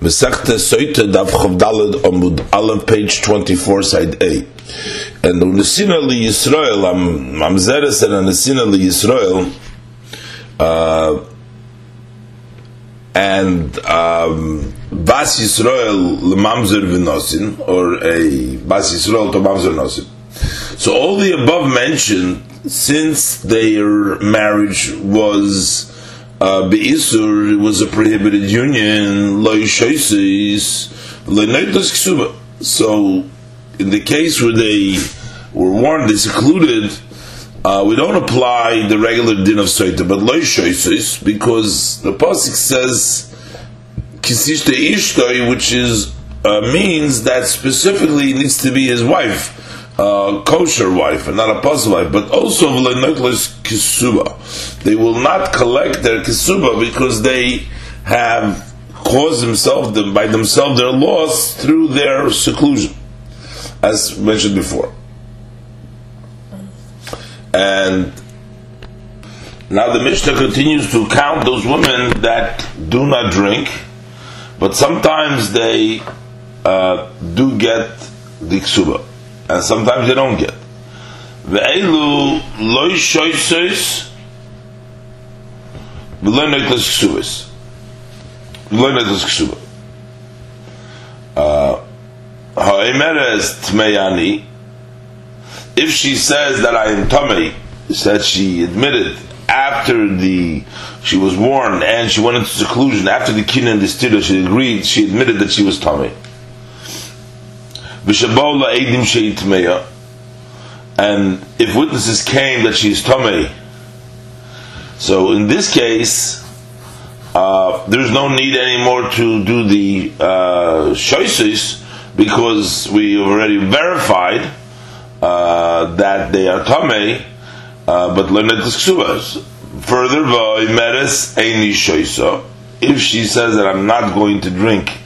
Mesechta Soita Dav Chavdalad Amud Aleph, page 24, side A. And the Nesina Li Yisrael, Mamzeres and Nesina Li Yisrael, uh, and um, Bas Yisrael Lemamzer V'Nosin, or a Bas Yisrael to Mamzer Nosin. So all the above mentioned, since their marriage was uh, Be'isur, was a prohibited union, So, in the case where they were warned, they secluded, uh, we don't apply the regular din of Soita, but Loy because the Pasuk says, Kisishta Ishtoi, which is, uh, means that specifically needs to be his wife uh, kosher wife and not a pasul wife, but also kisuba. They will not collect their kisuba because they have caused themselves them, by themselves their loss through their seclusion, as mentioned before. And now the Mishnah continues to count those women that do not drink, but sometimes they uh, do get the ksuba and sometimes they don't get. Ve'elu loy shoysos v'loy neklas ksubas. V'loy neklas ksuba. Uh, ha'emeres tmeyani if she says that I am tummy, that she admitted after the she was warned and she went into seclusion after the kin and the stira, she agreed, she admitted that she was tummy. And if witnesses came that she is Tomei, so in this case, uh, there's no need anymore to do the uh, because we already verified uh, that they are Tomei, uh, but learned the Further, if she says that I'm not going to drink,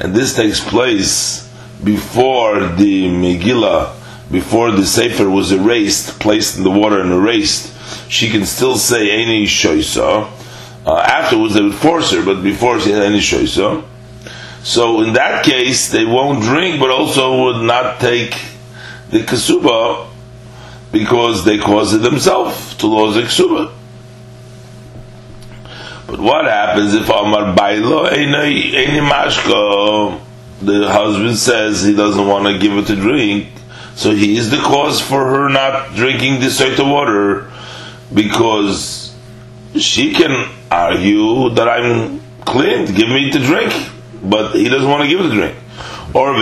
and this takes place before the Megillah, before the Sefer was erased, placed in the water and erased, she can still say any shoisa. Uh, afterwards, they would force her, but before she had any shoisa. So in that case, they won't drink, but also would not take the kasuba because they caused it themselves to lose the kasuba. But what happens if Amar Bailo Eini Mashko? The husband says he doesn't want to give her to drink, so he is the cause for her not drinking this certain water because she can argue that I'm clean, give me to drink, but he doesn't want to give her to drink. Or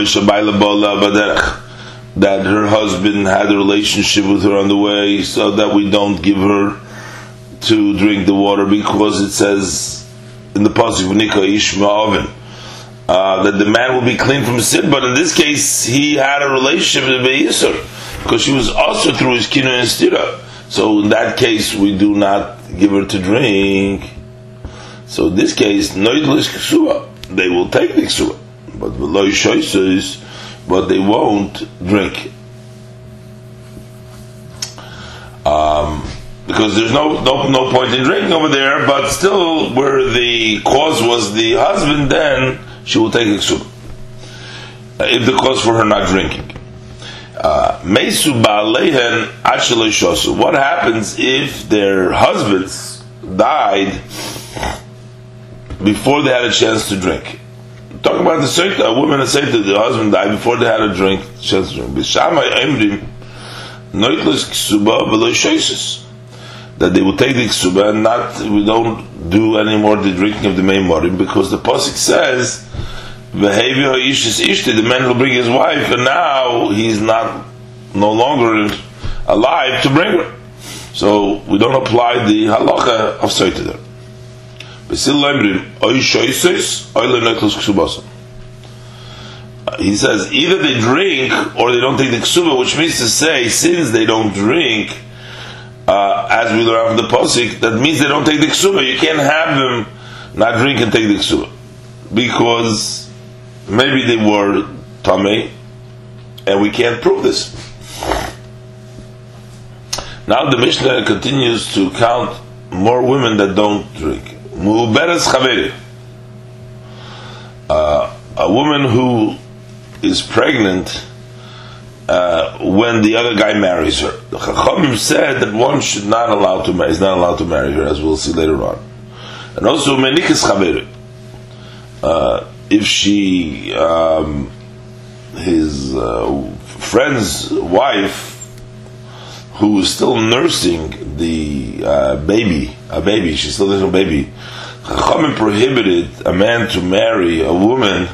that her husband had a relationship with her on the way, so that we don't give her to drink the water because it says in the pasuk Nika Ishma oven uh, that the man will be clean from sin, but in this case, he had a relationship with Be'isr, because she was also through his kinu and stira. So in that case, we do not give her to drink. So in this case, noidlish ksuba, they will take the ksuba, but below shoisos, but they won't drink. Um, because there's no, no no point in drinking over there, but still, where the cause was the husband, then she will take iksuba. Uh, if the cause for her not drinking. Uh. What happens if their husbands died before they had a chance to drink? Talking about the Seita, a woman said that the husband died before they had a drink, chance to drink. Ksuba that they will take the ksuba and not we don't do anymore the drinking of the main morim because the pasuk says behavior the man will bring his wife and now he's not no longer alive to bring her. So we don't apply the halacha of Soita He says either they drink or they don't take the ksuba, which means to say, since they don't drink, uh, as we learn from the posik, that means they don't take the ksuba. You can't have them not drink and take the ksuba. Because maybe they were tummy, and we can't prove this. Now the Mishnah continues to count more women that don't drink. Mu'beres chaveri. Uh, a woman who is pregnant uh, when the other guy marries her. The Chachamim said that one should not allow to marry, is not allowed to marry her, as we'll see later on. And also, Menikis Chaveri. If she, um, his uh, friend's wife, who is still nursing the uh, baby, a baby, she's still a little baby, Chachamim prohibited a man to marry a woman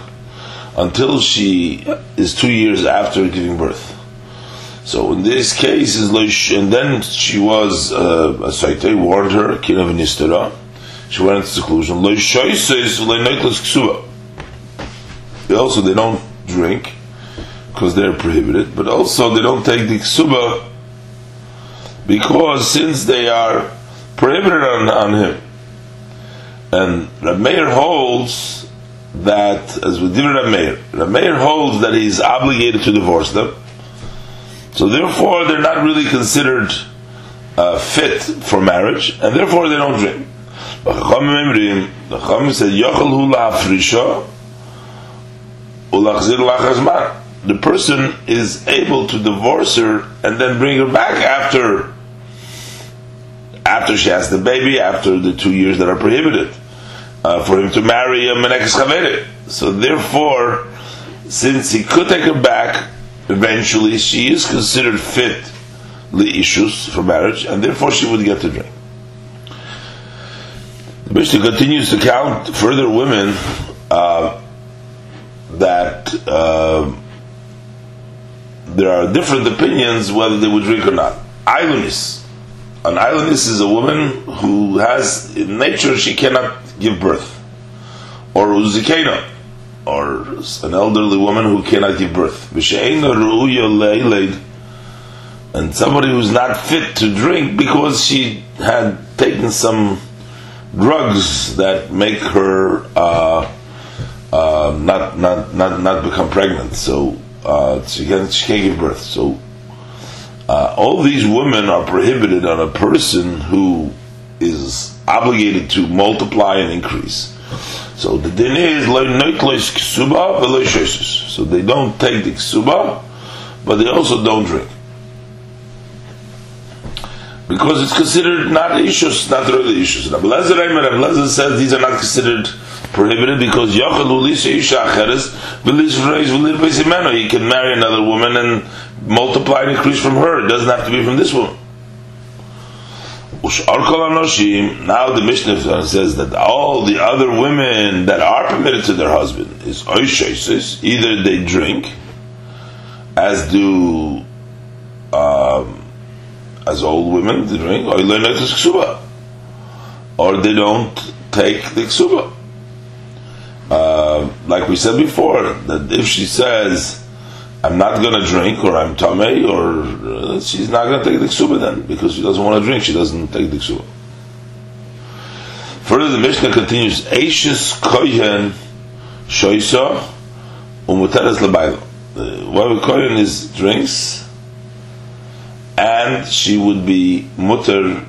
until she is two years after giving birth. So in this case, is and then she was uh, a saite warned her. She went into seclusion. Also, they don't drink because they're prohibited, but also they don't take the ksuba because since they are prohibited on, on him. And Rab Meir holds that, as with Rab Meir, Rab Meir holds that he's obligated to divorce them. So therefore, they're not really considered uh, fit for marriage, and therefore they don't drink. The Chachamim said, "Yochel hu The person is able to divorce her and then bring her back after after she has the baby, after the two years that are prohibited, uh, for him to marry a menekes chavere. So therefore, since he could take her back, eventually she is considered fit issues for marriage, and therefore she would get to drink. The Mishnah continues to count further women uh, that uh, there are different opinions whether they would drink or not. Ilunis, an islandess is a woman who has, in nature, she cannot give birth. Or uzikena, or an elderly woman who cannot give birth. And somebody who's not fit to drink because she had taken some drugs that make her uh, uh, not, not, not, not become pregnant. So uh, she, can, she can't give birth. So uh, all these women are prohibited on a person who is obligated to multiply and increase. So the din is ksuba so they don't take the ksuba, but they also don't drink. Because it's considered not issues, not really issues. Rabbi Lezer says these are not considered prohibited because he can marry another woman and multiply and increase from her. It doesn't have to be from this woman. Now the Mishnah says that all the other women that are permitted to their husband is oishesis. Either they drink, as do um, as old women they drink. Or they don't take the ksuba. Uh, like we said before, that if she says, I'm not going to drink, or I'm tamei, or uh, she's not going to take the ksuba then, because she doesn't want to drink, she doesn't take the ksuba. Further, the Mishnah continues, Eishis kohen shoisa umuteres lebaylo. Whatever kohen is drinks, and she would be mutter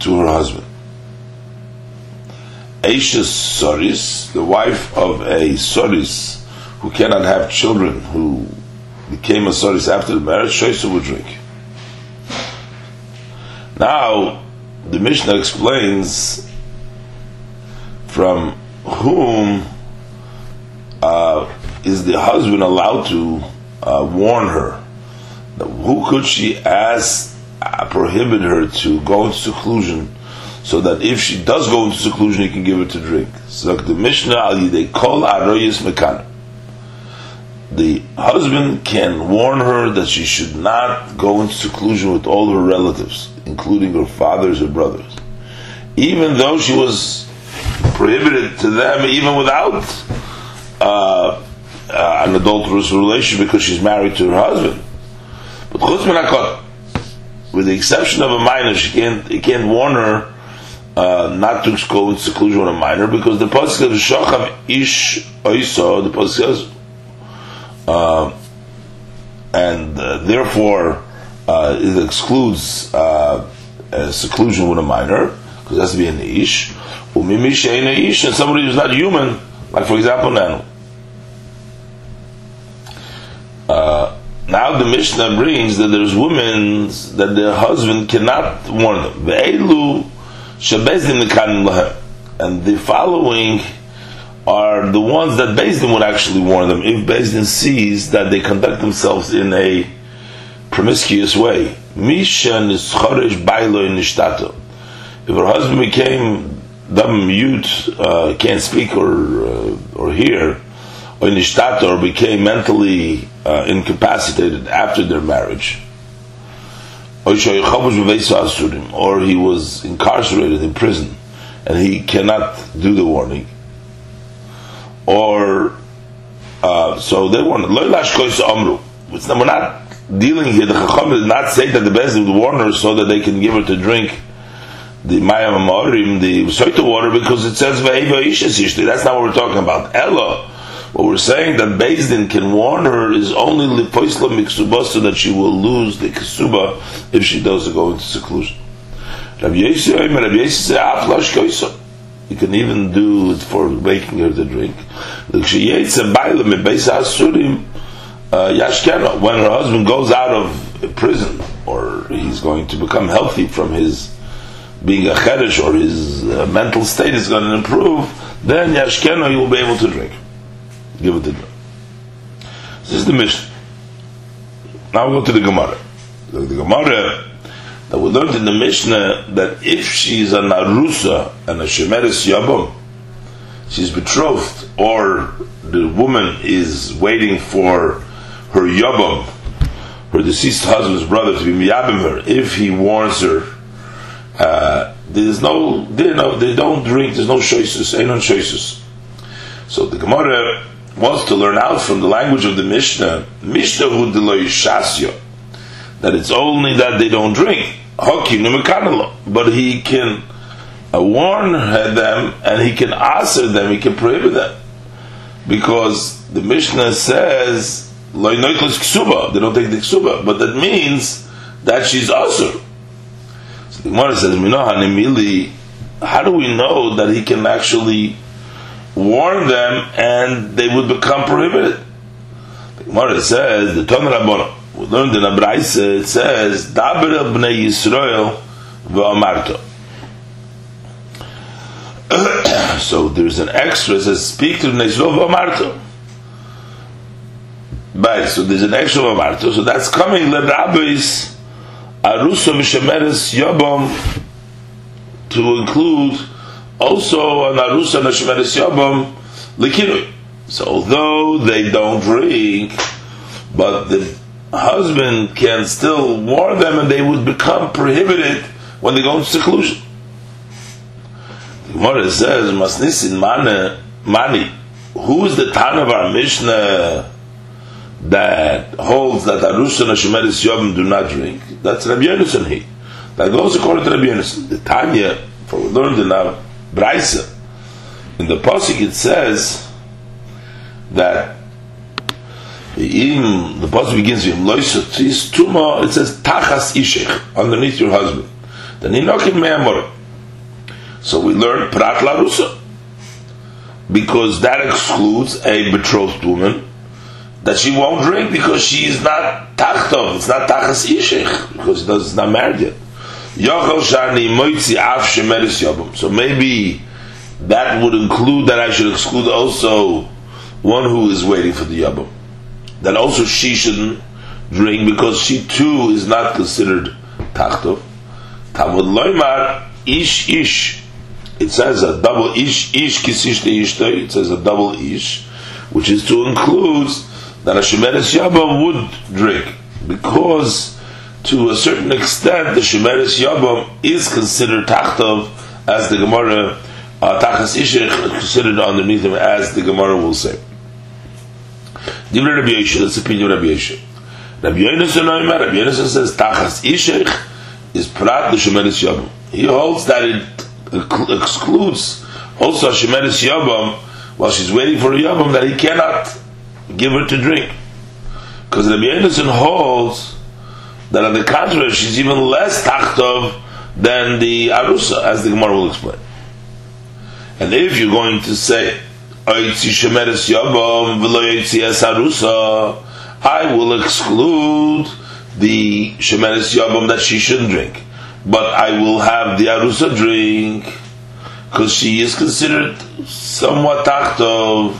to her husband. Aishas Soris, the wife of a Soris who cannot have children, who became a Soris after the marriage, Shoisa would drink. Now, the Mishnah explains from whom uh, is the husband allowed to uh, warn her? Who could she ask, uh, prohibit her to go into seclusion so that if she does go into seclusion, he can give her to drink. So the Mishnah al yidei kol aroyis mekan. The husband can warn her that she should not go into seclusion with all her relatives, including her fathers or brothers, even though she was prohibited to them, even without uh, uh, an adulterous relation, because she's married to her husband. But with the exception of a minor, she can't, he can't warn her uh, not to go in seclusion with a minor because the pasuk says "shocham ish oisa. The pasuk says, uh, and uh, therefore uh, it excludes uh, seclusion with a minor because it has to be an ish. Umimish ain't an ish, and somebody who's not human, like for example an animal. Uh, now the Mishnah brings that there's women that their husband cannot warn them. Ve'elu shebezdim nekanim lahem. And the following are the ones that Bezdin would actually warn them if Bezdin sees that they conduct themselves in a promiscuous way. Misha nischoresh bailo nishtato. If her husband became dumb, mute, uh, can't speak or uh, or hear, or nishtato, or became mentally uh, incapacitated after their marriage, or he was incarcerated in prison and he cannot do the warning, or uh, so they want amru. We're not dealing here. The chacham did not say that the bezin would warn her so that they can give her to drink the mayam amorim, the soita water, because it says That's not what we're talking about. Ella. What we're saying that Bezdin can warn her is only lipoisla miksuba so that she will lose the ksuba if she doesn't go into seclusion. Rabbi Rabbi say, you can even do it for making her to drink. Uh, when her husband goes out of prison, or he's going to become healthy from his being a cheresh, or his uh, mental state is going to improve, then Yashkeno you will be able to drink. Give it to drink. This is the mission. Now we go to the Gemara. The, the Gemara that we learned in the Mishnah that if she's a Narusa and a Shemeres Yabam, she's betrothed, or the woman is waiting for her Yabam, her deceased husband's brother, to be Miyabim her, if he warns her, uh, there's no, they, no, they don't drink, there's no shoisos, ain't no shoisos. So the Gemara wants to learn out from the language of the Mishnah, Mishnah hu shasya, that it's only that they don't drink. But he can uh, warn them and he can answer them, he can prohibit them. Because the Mishnah says, they don't take the ksuba, but that means that she's asur. So the Gemara says, how do we know that he can actually warn them and they would become prohibited? The Gemara says, the Ton Rabbanah, we learned in Abraisa, it says, Daber bnei Yisrael v'amarto. so there's an extra that says, speak to bnei Yisrael v'amarto. Right, so there's an extra v'amarto, so that's coming le rabbis arusa v'shemeres yobam to include also an arusa v'shemeres yobam likinui. So although they don't drink, but the husband can still warn them and they would become prohibited when they go into seclusion. The Gemara says, Masnisin Mani, who is the Tan of our Mishnah that holds that Arusan and Shemeris Yom do not drink? That's Rabbi Yonason he. That goes according to Rabbi Yonason. The Tanya, for we learned in our Braisa, in the Pasuk it says that the passage begins with loisot is tuma. It says tachas ishech underneath your husband. Then inokim me'amor. So we learn prat larusa because that excludes a betrothed woman that she won't drink because she is not tachtov. It's not tachas ishech because it's not married yet. Yochel shani moitzi af shemeris yobam. So maybe that would include that I should exclude also one who is waiting for the yobam that also she shouldn't drink because she too is not considered tachtov. Talmud loymar ish ish. It says a double ish ish kisish ishto. It says a double ish, which is to include that a shemeres yabam would drink because to a certain extent the shemeres yabam is considered tachtov as the Gemara uh, tachas ish considered underneath him as the Gemara will say. Divre Rabbi Yoshe, that's the opinion of Rabbi Yoshe. Rabbi Yonason Oimer, Rabbi Yonason says, Tachas Ishech is Prat L'Shemeres Yabam. He holds that it excludes also Shemeres Yabam while she's waiting for a Yabam that he cannot give her to drink. Because Rabbi Yonason holds that on the contrary, she's even less tachtov than the Arusa, as the Gemara will explain. And if you're going to say Oitzi shemeres yavam v'lo yitzi es harusa. I will exclude the Shemeres Yabam that she shouldn't drink. But I will have the Arusa drink because she is considered somewhat tachtov.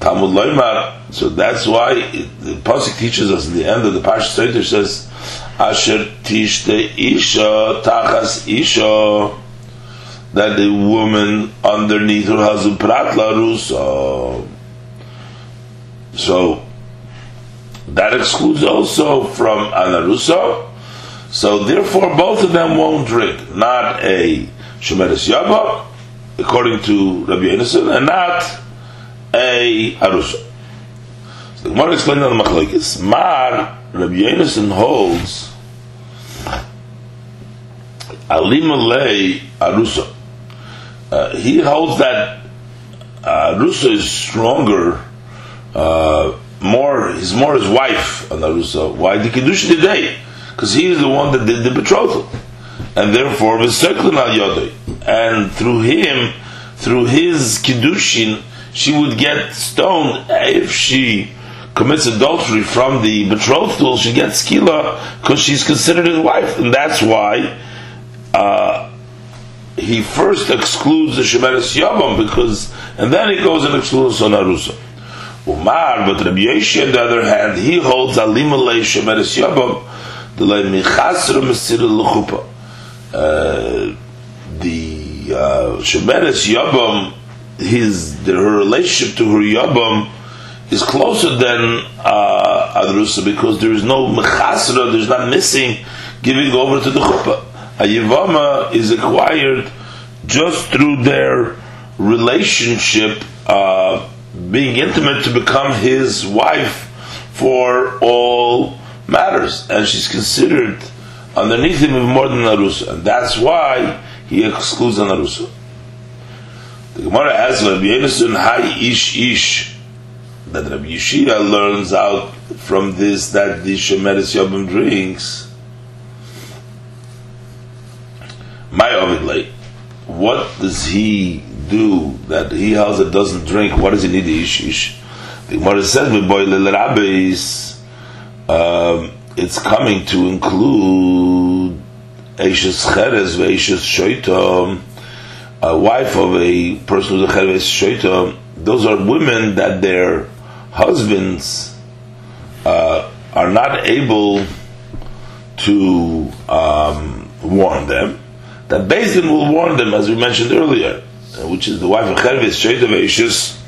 Talmud Loimar. So that's why it, the Pasuk teaches us in the end of the Parsha Seder says, Asher tishte isha tachas isha that the woman underneath her husband pratla rusa. So that excludes also from anarusa. So therefore, both of them won't drink. Not a shemeres yaba, according to Rabbi Yonason, and not a arusa. The Gemara explained on the machlekes. Mar Rabbi Yonason holds alimalei arusa. Uh, he holds that uh, arusa is stronger. Uh, more, he's more his wife on arusa. Why the kedusha today? Because he is the one that did the betrothal, and therefore v'seklin al yodei. And through him, through his kiddushin, she would get stoned if she commits adultery from the betrothal. She gets skila because she's considered his wife, and that's why. Uh, he first excludes the Shemeres Yavam because, and then he goes and excludes on Arusa. Umar, but Rabbi Yeshi, on the other hand, he holds Alimalei Shemeres Yavam, the Lei Michasra Mesir L'chupa. Uh, the uh, Shemeres Yabam, his the, her relationship to her Yabam is closer than uh, Adrusa because there is no Mechasra, there's not missing giving over to the Chuppah. A Yavama is acquired just through their relationship, uh, being intimate to become his wife for all matters, and she's considered underneath him more than Narusa, and that's why he excludes the Narusa. The Gemara asks Rabbi Yonason, "Hi ish ish," that Rabbi Yeshia learns out from this that the Shemeres Yobim drinks. My Ovidlay, what does he do that he holds that doesn't drink? What does he need the ish ish? The Gemara says, "We boy rabbis." Um, it's coming to include Eishes Cheres Veishes Shoita, a wife of a person who's a Cheres Shoita. Those are women that their husbands uh, are not able to um, warn them. That Bezin will warn them, as we mentioned earlier, which is the wife of Cheres Shoita Veishes